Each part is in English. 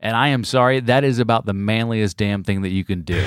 And I am sorry, that is about the manliest damn thing that you can do.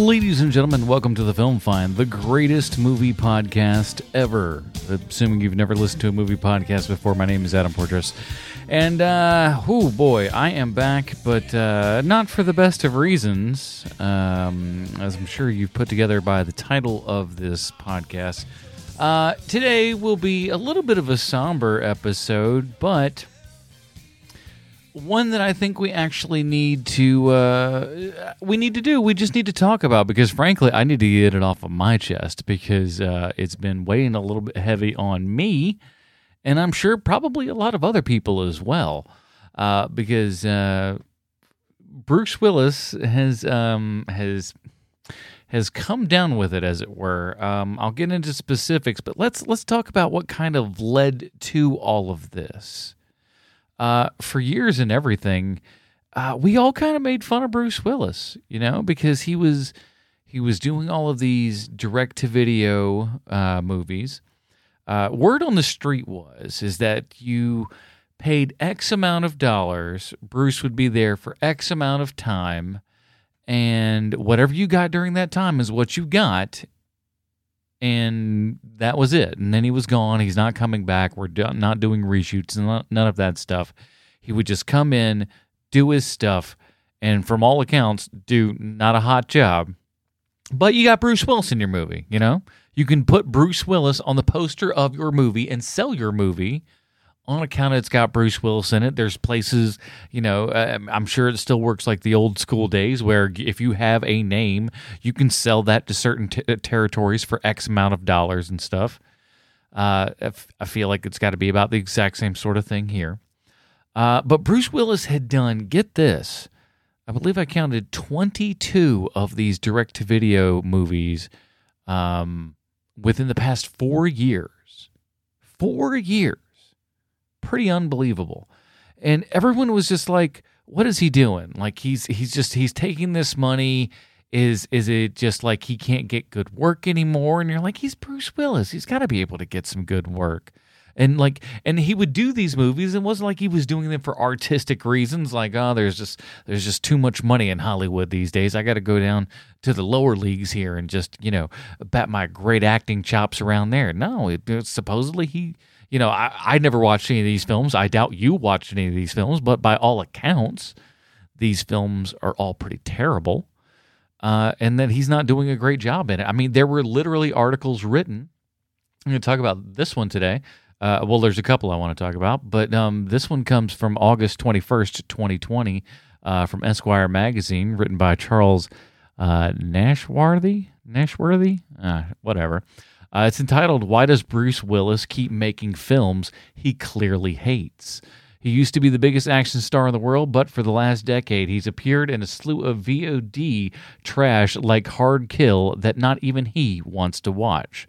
Ladies and gentlemen, welcome to the Film Find, the greatest movie podcast ever. Assuming you've never listened to a movie podcast before, my name is Adam Portress. And, uh, oh boy, I am back, but uh, not for the best of reasons, um, as I'm sure you've put together by the title of this podcast. Uh, today will be a little bit of a somber episode, but one that I think we actually need to uh, we need to do. We just need to talk about because frankly, I need to get it off of my chest because uh, it's been weighing a little bit heavy on me, and I'm sure probably a lot of other people as well. Uh, because uh, Bruce Willis has um, has has come down with it, as it were. Um, I'll get into specifics, but let's let's talk about what kind of led to all of this uh, for years and everything, uh, we all kind of made fun of Bruce Willis, you know, because he was he was doing all of these direct to video uh, movies. Uh, word on the street was is that you paid X amount of dollars, Bruce would be there for X amount of time, and whatever you got during that time is what you got, and that was it. And then he was gone. He's not coming back. We're do- not doing reshoots and none of that stuff. He would just come in, do his stuff, and from all accounts, do not a hot job. But you got Bruce Willis in your movie, you know? You can put Bruce Willis on the poster of your movie and sell your movie on account it's got Bruce Willis in it. There's places, you know, uh, I'm sure it still works like the old school days where if you have a name, you can sell that to certain t- uh, territories for X amount of dollars and stuff. Uh, I feel like it's got to be about the exact same sort of thing here. Uh, but Bruce Willis had done, get this, I believe I counted 22 of these direct to video movies um, within the past four years. Four years pretty unbelievable. And everyone was just like, what is he doing? Like he's he's just he's taking this money. Is is it just like he can't get good work anymore? And you're like, he's Bruce Willis. He's got to be able to get some good work. And like and he would do these movies. It wasn't like he was doing them for artistic reasons, like, oh, there's just there's just too much money in Hollywood these days. I gotta go down to the lower leagues here and just, you know, bat my great acting chops around there. No, it, supposedly he you know, I, I never watched any of these films. I doubt you watched any of these films, but by all accounts, these films are all pretty terrible. Uh, and that he's not doing a great job in it. I mean, there were literally articles written. I'm going to talk about this one today. Uh, well, there's a couple I want to talk about, but um, this one comes from August 21st, 2020, uh, from Esquire magazine, written by Charles uh, Nashworthy. Nashworthy, uh, whatever. Uh, it's entitled Why Does Bruce Willis Keep Making Films He Clearly Hates? He used to be the biggest action star in the world, but for the last decade, he's appeared in a slew of VOD trash like Hard Kill that not even he wants to watch.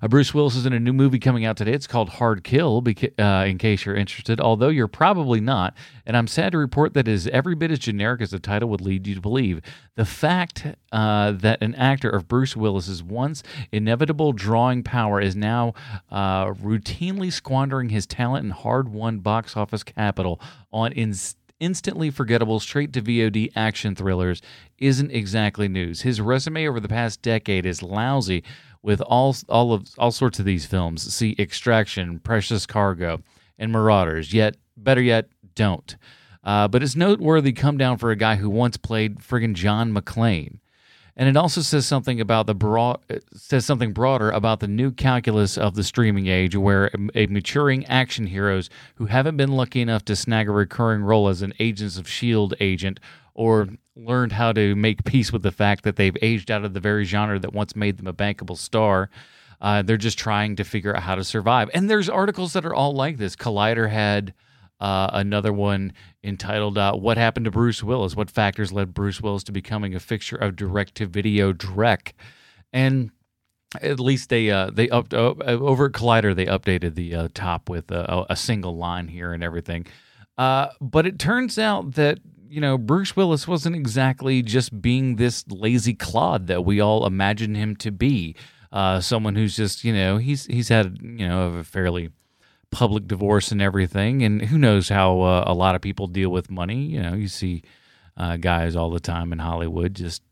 Uh, Bruce Willis is in a new movie coming out today. It's called Hard Kill, uh, in case you're interested, although you're probably not. And I'm sad to report that it is every bit as generic as the title would lead you to believe. The fact uh, that an actor of Bruce Willis's once inevitable drawing power is now uh, routinely squandering his talent and hard won box office capital on ins- instantly forgettable straight to VOD action thrillers isn't exactly news. His resume over the past decade is lousy with all all of all sorts of these films. See Extraction, Precious Cargo, and Marauders. Yet better yet, don't. Uh, but it's noteworthy come down for a guy who once played friggin' John McClane. And it also says something about the broad says something broader about the new calculus of the streaming age, where a, maturing action heroes who haven't been lucky enough to snag a recurring role as an Agents of Shield agent or learned how to make peace with the fact that they've aged out of the very genre that once made them a bankable star. Uh, they're just trying to figure out how to survive. And there's articles that are all like this. Collider had uh, another one entitled uh, "What Happened to Bruce Willis? What factors led Bruce Willis to becoming a fixture of direct-to-video Drek?" And at least they uh, they up uh, over at Collider they updated the uh, top with a, a, single line here and everything. Uh, but it turns out that you know Bruce Willis wasn't exactly just being this lazy clod that we all imagine him to be. Uh, someone who's just you know he's he's had you know a fairly public divorce and everything. And who knows how uh, a lot of people deal with money. You know, you see uh, guys all the time in Hollywood just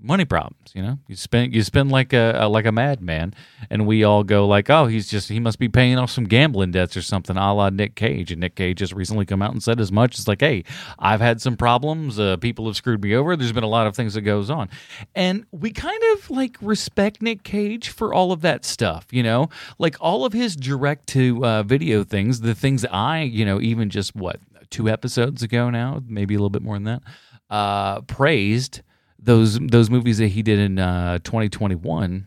money problems. You know, you spend you spend like a, like a madman, and we all go like, oh, he's just he must be paying off some gambling debts or something, a la Nick Cage. And Nick Cage just recently come out and said as much. It's like, hey, I've had some problems. Uh, people have screwed me over. There's been a lot of things that goes on, and we kind of like respect Nick Cage for all of that stuff. You know, like all of his direct to uh, video things, the things I you know even just what two episodes ago now, maybe a little bit more than that, uh, praised those those movies that he did in uh, 2021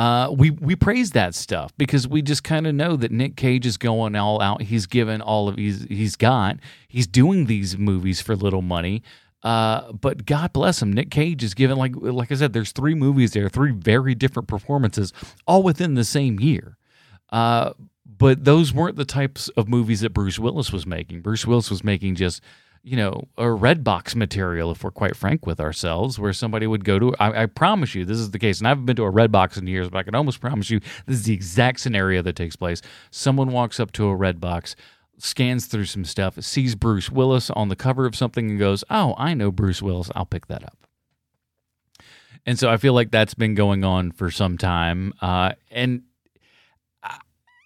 uh, we we praise that stuff because we just kind of know that Nick Cage is going all out. He's given all of he's he's got. He's doing these movies for little money. Uh, but God bless him, Nick Cage is given like like I said, there's three movies there, three very different performances, all within the same year. Uh, but those weren't the types of movies that Bruce Willis was making. Bruce Willis was making just you know, a Redbox material, if we're quite frank with ourselves, where somebody would go to. I, I, promise you, this is the case, and I haven't been to a Redbox in years, but I can almost promise you this is the exact scenario that takes place. Someone walks up to a Redbox, scans through some stuff, sees Bruce Willis on the cover of something, and goes, "Oh, I know Bruce Willis. I'll pick that up." And so I feel like that's been going on for some time, uh, and uh,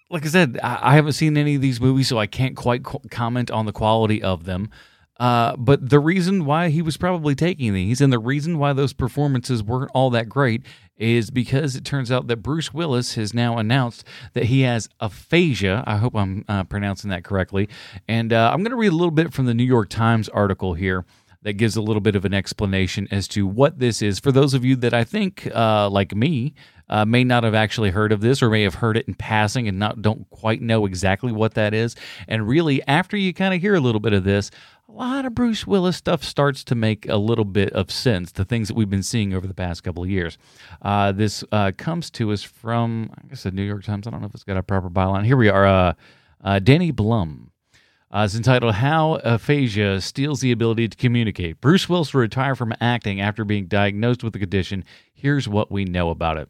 like I said, I haven't seen any of these movies, so I can't quite comment on the quality of them. Uh, but the reason why he was probably taking these and the reason why those performances weren't all that great is because it turns out that Bruce Willis has now announced that he has aphasia. I hope I'm uh, pronouncing that correctly. And uh, I'm going to read a little bit from the New York Times article here that gives a little bit of an explanation as to what this is. For those of you that I think, uh, like me, uh, may not have actually heard of this or may have heard it in passing and not don't quite know exactly what that is. And really, after you kind of hear a little bit of this, a lot of Bruce Willis stuff starts to make a little bit of sense. The things that we've been seeing over the past couple of years. Uh, this uh, comes to us from, I guess, the New York Times. I don't know if it's got a proper byline. Here we are. Uh, uh Dani Blum. Uh, it's entitled How Aphasia Steals the Ability to Communicate. Bruce Willis will retire from acting after being diagnosed with the condition. Here's what we know about it.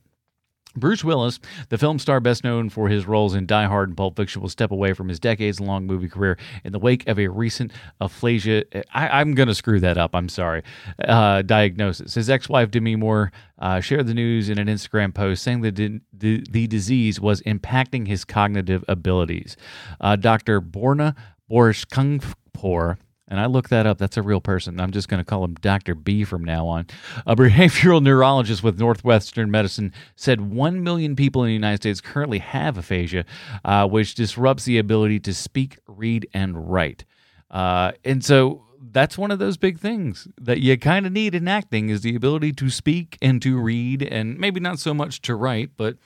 Bruce Willis, the film star best known for his roles in Die Hard and Pulp Fiction, will step away from his decades long movie career in the wake of a recent aphasia. I, am going to screw that up. I'm sorry. Uh, diagnosis. His ex wife, Demi Moore, uh, shared the news in an Instagram post saying that the, the, the disease was impacting his cognitive abilities. Uh, Dr. Borna Borshkungpor and I looked that up. That's a real person. I'm just going to call him Dr. B from now on. A behavioral neurologist with Northwestern Medicine said 1 million people in the United States currently have aphasia, uh, which disrupts the ability to speak, read, and write. Uh, and so that's one of those big things that you kind of need in acting is the ability to speak and to read and maybe not so much to write, but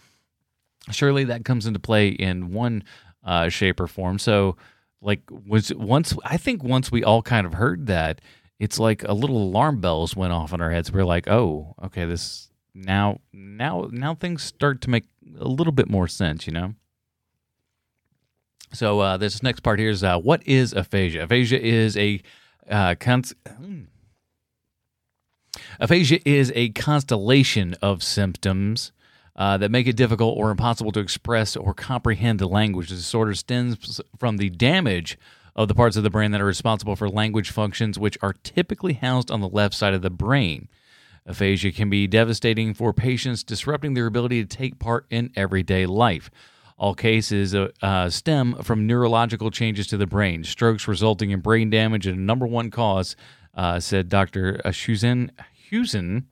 surely that comes into play in one uh, shape or form. So, like was once I think once we all kind of heard that, it's like a little alarm bells went off in our heads. We're like, oh, okay, this now now now things start to make a little bit more sense, you know. So uh, this next part here is uh, what is aphasia? Aphasia is a uh, cons- hmm. aphasia is a constellation of symptoms uh, that make it difficult or impossible to express or comprehend the language. The disorder stems from the damage of the parts of the brain that are responsible for language functions, which are typically housed on the left side of the brain. Aphasia can be devastating for patients, disrupting their ability to take part in everyday life. All cases uh, uh, stem from neurological changes to the brain, strokes resulting in brain damage, and a number one cause, uh, said Dr. Suzanne Huson,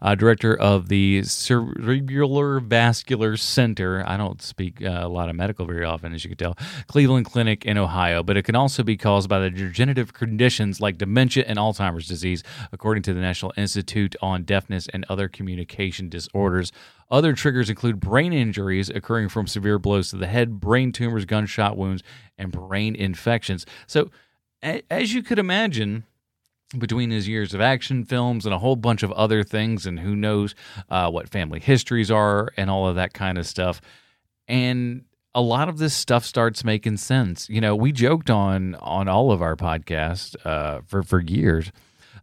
uh, director of the Cerebral Vascular Center. I don't speak uh, a lot of medical very often, as you can tell. Cleveland Clinic in Ohio, but it can also be caused by the degenerative conditions like dementia and Alzheimer's disease, according to the National Institute on Deafness and Other Communication Disorders. Other triggers include brain injuries occurring from severe blows to the head, brain tumors, gunshot wounds, and brain infections. So, as you could imagine, between his years of action films and a whole bunch of other things, and who knows uh, what family histories are and all of that kind of stuff. And a lot of this stuff starts making sense. You know, we joked on on all of our podcasts uh, for for years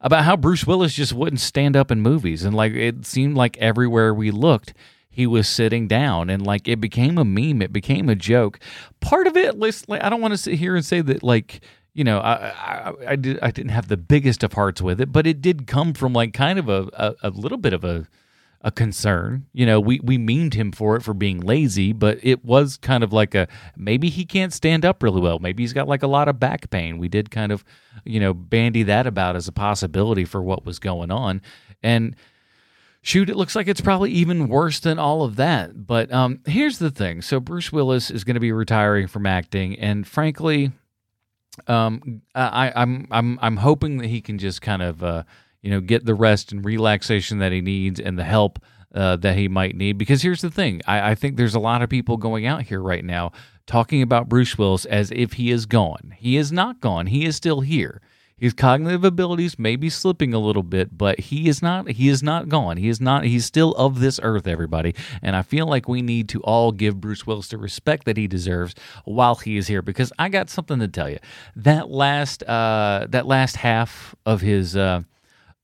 about how Bruce Willis just wouldn't stand up in movies, and like it seemed like everywhere we looked, he was sitting down, and like it became a meme, it became a joke. Part of it, like, I don't want to sit here and say that like you know, I, I, I, did, I didn't have the biggest of hearts with it, but it did come from like kind of a, a, a little bit of a, a concern. You know, we, we memed him for it for being lazy, but it was kind of like a maybe he can't stand up really well. Maybe he's got like a lot of back pain. We did kind of, you know, bandy that about as a possibility for what was going on. And shoot, it looks like it's probably even worse than all of that. But um, here's the thing so Bruce Willis is going to be retiring from acting. And frankly, um, I, I'm I'm I'm hoping that he can just kind of uh, you know get the rest and relaxation that he needs and the help uh, that he might need. Because here's the thing, I, I think there's a lot of people going out here right now talking about Bruce Willis as if he is gone. He is not gone. He is still here. His cognitive abilities may be slipping a little bit, but he is not he is not gone. He is not he's still of this earth, everybody. And I feel like we need to all give Bruce Willis the respect that he deserves while he is here because I got something to tell you. That last uh that last half of his uh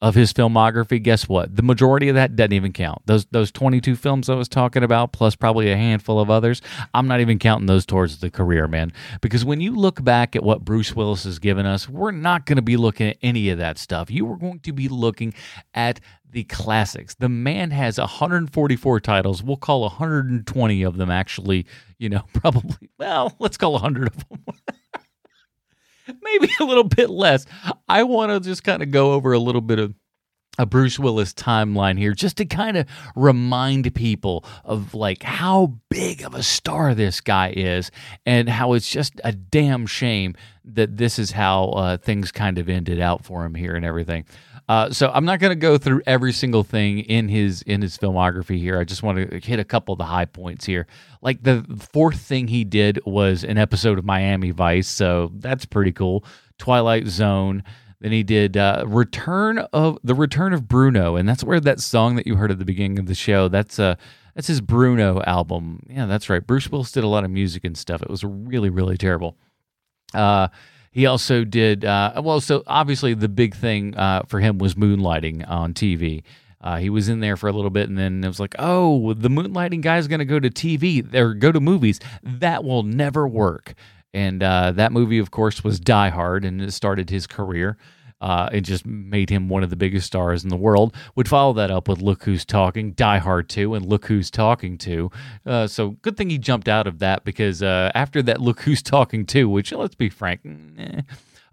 of his filmography, guess what? The majority of that doesn't even count. Those those 22 films I was talking about, plus probably a handful of others, I'm not even counting those towards the career, man. Because when you look back at what Bruce Willis has given us, we're not going to be looking at any of that stuff. You are going to be looking at the classics. The man has 144 titles. We'll call 120 of them actually, you know, probably, well, let's call 100 of them. maybe a little bit less. I want to just kind of go over a little bit of a Bruce Willis timeline here just to kind of remind people of like how big of a star this guy is and how it's just a damn shame that this is how uh, things kind of ended out for him here and everything. Uh, so I'm not going to go through every single thing in his in his filmography here. I just want to hit a couple of the high points here. Like the fourth thing he did was an episode of Miami Vice, so that's pretty cool. Twilight Zone. Then he did uh, Return of the Return of Bruno, and that's where that song that you heard at the beginning of the show. That's uh that's his Bruno album. Yeah, that's right. Bruce Willis did a lot of music and stuff. It was really really terrible. Uh, he also did uh, well. So obviously, the big thing uh, for him was moonlighting on TV. Uh, he was in there for a little bit, and then it was like, "Oh, the moonlighting guy's going to go to TV or go to movies. That will never work." And uh, that movie, of course, was Die Hard, and it started his career uh, it just made him one of the biggest stars in the world. Would follow that up with Look Who's Talking, Die Hard 2, and Look Who's Talking 2. Uh, so good thing he jumped out of that because uh, after that Look Who's Talking 2, which let's be frank, eh,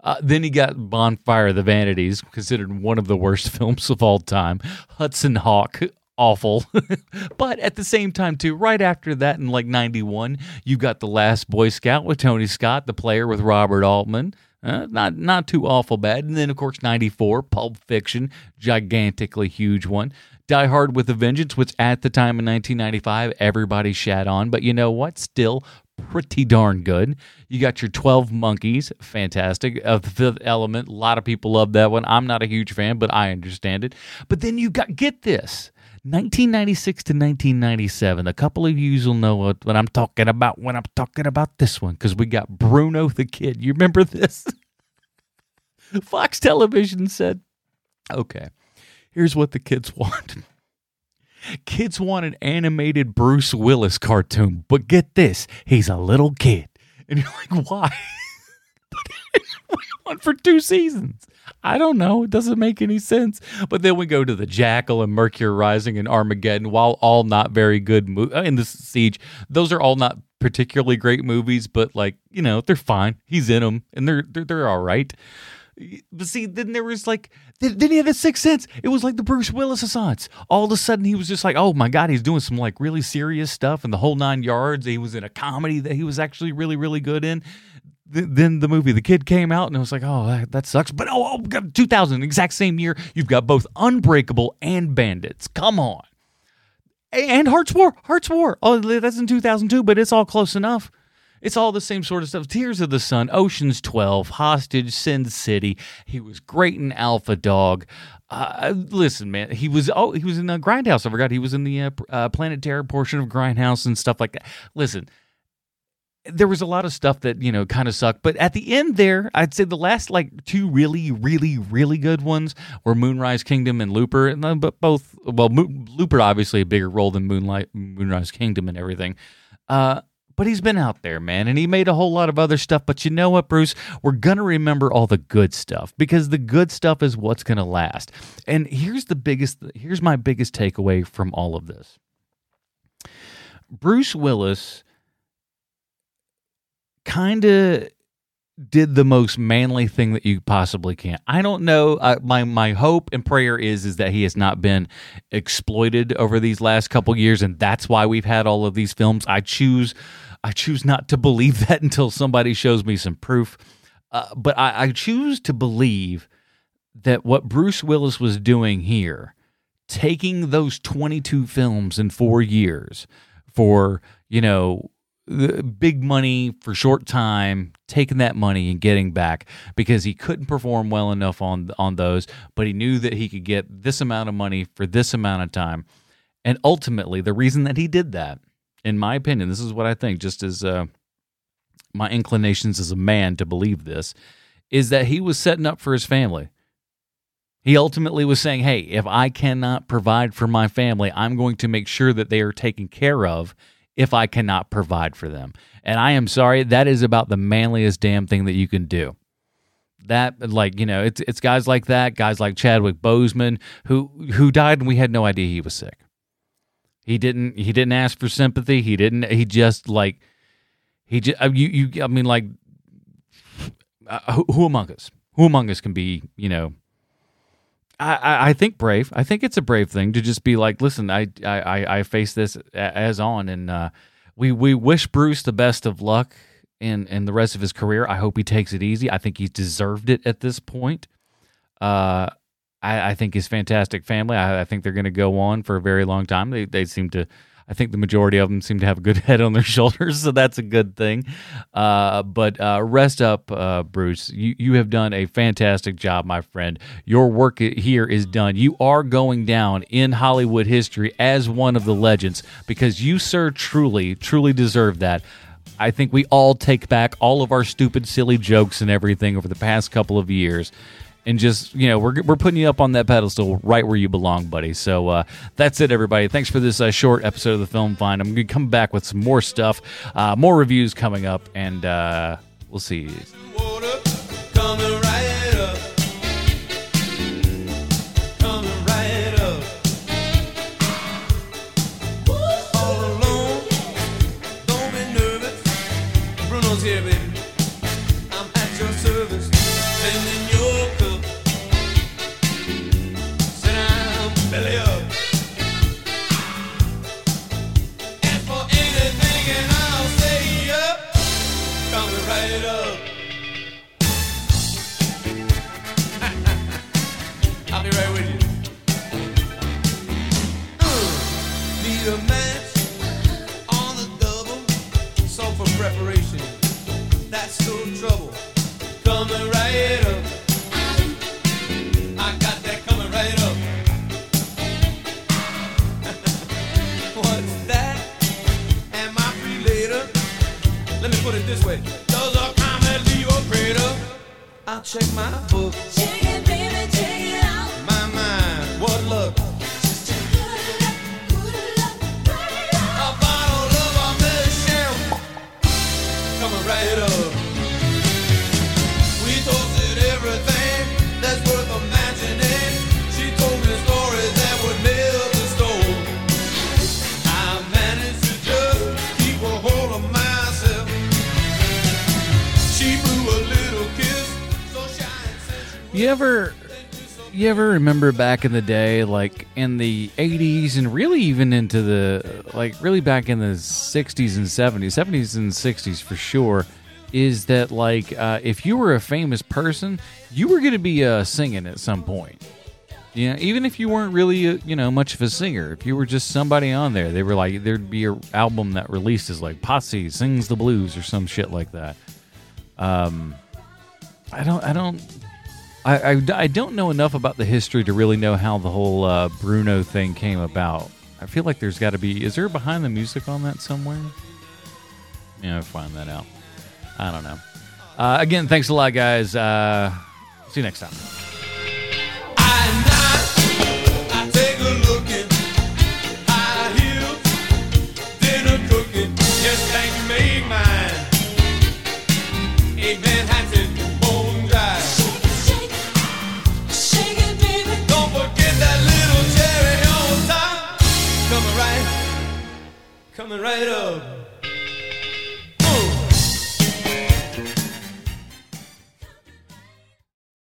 uh, then he got Bonfire of the Vanities, considered one of the worst films of all time. Hudson Hawk, awful. but at the same time, too, right after that in like 91, you got The Last Boy Scout with Tony Scott, the player with Robert Altman. Uh, not not too awful bad. And then of course '94, Pulp Fiction, gigantically huge one. Die Hard with a Vengeance, which at the time in 1995 everybody shat on, but you know what? Still pretty darn good. You got your 12 Monkeys, fantastic. Of the Fifth Element, a lot of people love that one. I'm not a huge fan, but I understand it. But then you got get this. 1996 to 1997. A couple of you will know what, what I'm talking about when I'm talking about this one because we got Bruno the Kid. You remember this? Fox Television said, okay, here's what the kids want. kids want an animated Bruce Willis cartoon, but get this, he's a little kid. And you're like, why? one for two seasons. I don't know. It doesn't make any sense. But then we go to the Jackal and Mercury Rising and Armageddon, while all not very good uh, in the Siege. Those are all not particularly great movies, but like you know they're fine. He's in them, and they're they're, they're all right. But see, then there was like, then, then he had a sixth sense. It was like the Bruce Willis assance. All of a sudden, he was just like, oh my God, he's doing some like really serious stuff and the whole nine yards. He was in a comedy that he was actually really, really good in. Th- Then the movie The Kid came out, and it was like, oh, that, that sucks. But oh, oh, 2000, exact same year, you've got both Unbreakable and Bandits. Come on. And Hart's War. Hart's War. Oh, that's in 2002, but it's all close enough. It's all the same sort of stuff. Tears of the Sun, Ocean's 12, Hostage, Sin City. He was great in Alpha Dog. Uh, listen, man, he was oh he was in uh, Grindhouse. I forgot he was in the uh, uh, Planet Terror portion of Grindhouse and stuff like that. Listen, there was a lot of stuff that you know kind of sucked, but at the end there, I'd say the last like two really, really, really good ones were Moonrise Kingdom and Looper, and but both well, Mo- Looper obviously a bigger role than Moonlight, Moonrise Kingdom and everything. Uh, but he's been out there, man, and he made a whole lot of other stuff. But you know what, Bruce? We're gonna remember all the good stuff because the good stuff is what's gonna last. And here's the biggest. Here's my biggest takeaway from all of this. Bruce Willis kind of did the most manly thing that you possibly can. I don't know. Uh, my my hope and prayer is is that he has not been exploited over these last couple years, and that's why we've had all of these films. I choose I choose not to believe that until somebody shows me some proof. Uh, but I, I choose to believe that what Bruce Willis was doing here, taking those 22 films in four years for, you know, the big money for short time, taking that money and getting back because he couldn't perform well enough on on those, but he knew that he could get this amount of money for this amount of time. And ultimately, the reason that he did that, in my opinion, this is what I think, just as uh, my inclinations as a man to believe this, is that he was setting up for his family. He ultimately was saying, Hey, if I cannot provide for my family, I'm going to make sure that they are taken care of if I cannot provide for them. And I am sorry, that is about the manliest damn thing that you can do. That like, you know, it's it's guys like that, guys like Chadwick Boseman who who died and we had no idea he was sick. He didn't he didn't ask for sympathy. He didn't he just like he just you you I mean like uh, who, who among us? Who among us can be, you know, I, I, think brave. I think it's a brave thing to just be like, listen, I I, I- I face this as on, and uh, we we wish Bruce the best of luck in in the rest of his career. I hope he takes it easy. I think he's deserved it at this point. Uh, I, I think his fantastic family. I, I think they're going to go on for a very long time. They they seem to. I think the majority of them seem to have a good head on their shoulders, so that's a good thing. Uh, but uh, rest up, uh, Bruce. You you have done a fantastic job, my friend. Your work here is done. You are going down in Hollywood history as one of the legends because you, sir, truly truly deserve that. I think we all take back all of our stupid, silly jokes and everything over the past couple of years and just you know we're, we're putting you up on that pedestal right where you belong buddy. So uh, that's it everybody. Thanks for this uh, short episode of the film find. I'm gonna come back with some more stuff uh, more reviews coming up and uh, we'll see check my book. You ever you ever remember back in the day like in the 80s and really even into the like really back in the 60s and 70s 70s and 60s for sure is that like uh, if you were a famous person you were going to be uh, singing at some point. Know even if you weren't really uh, you know much of a singer if you were just somebody on there they were like there'd be a album that releases like posse sings the blues or some shit like that. Um i don't i don't I, I, I don't know enough about the history to really know how the whole uh, Bruno thing came about. I feel like there's got to be. Is there behind the music on that somewhere? Yeah, I'll find that out. I don't know. Uh, again, thanks a lot, guys. Uh, see you next time. Right up.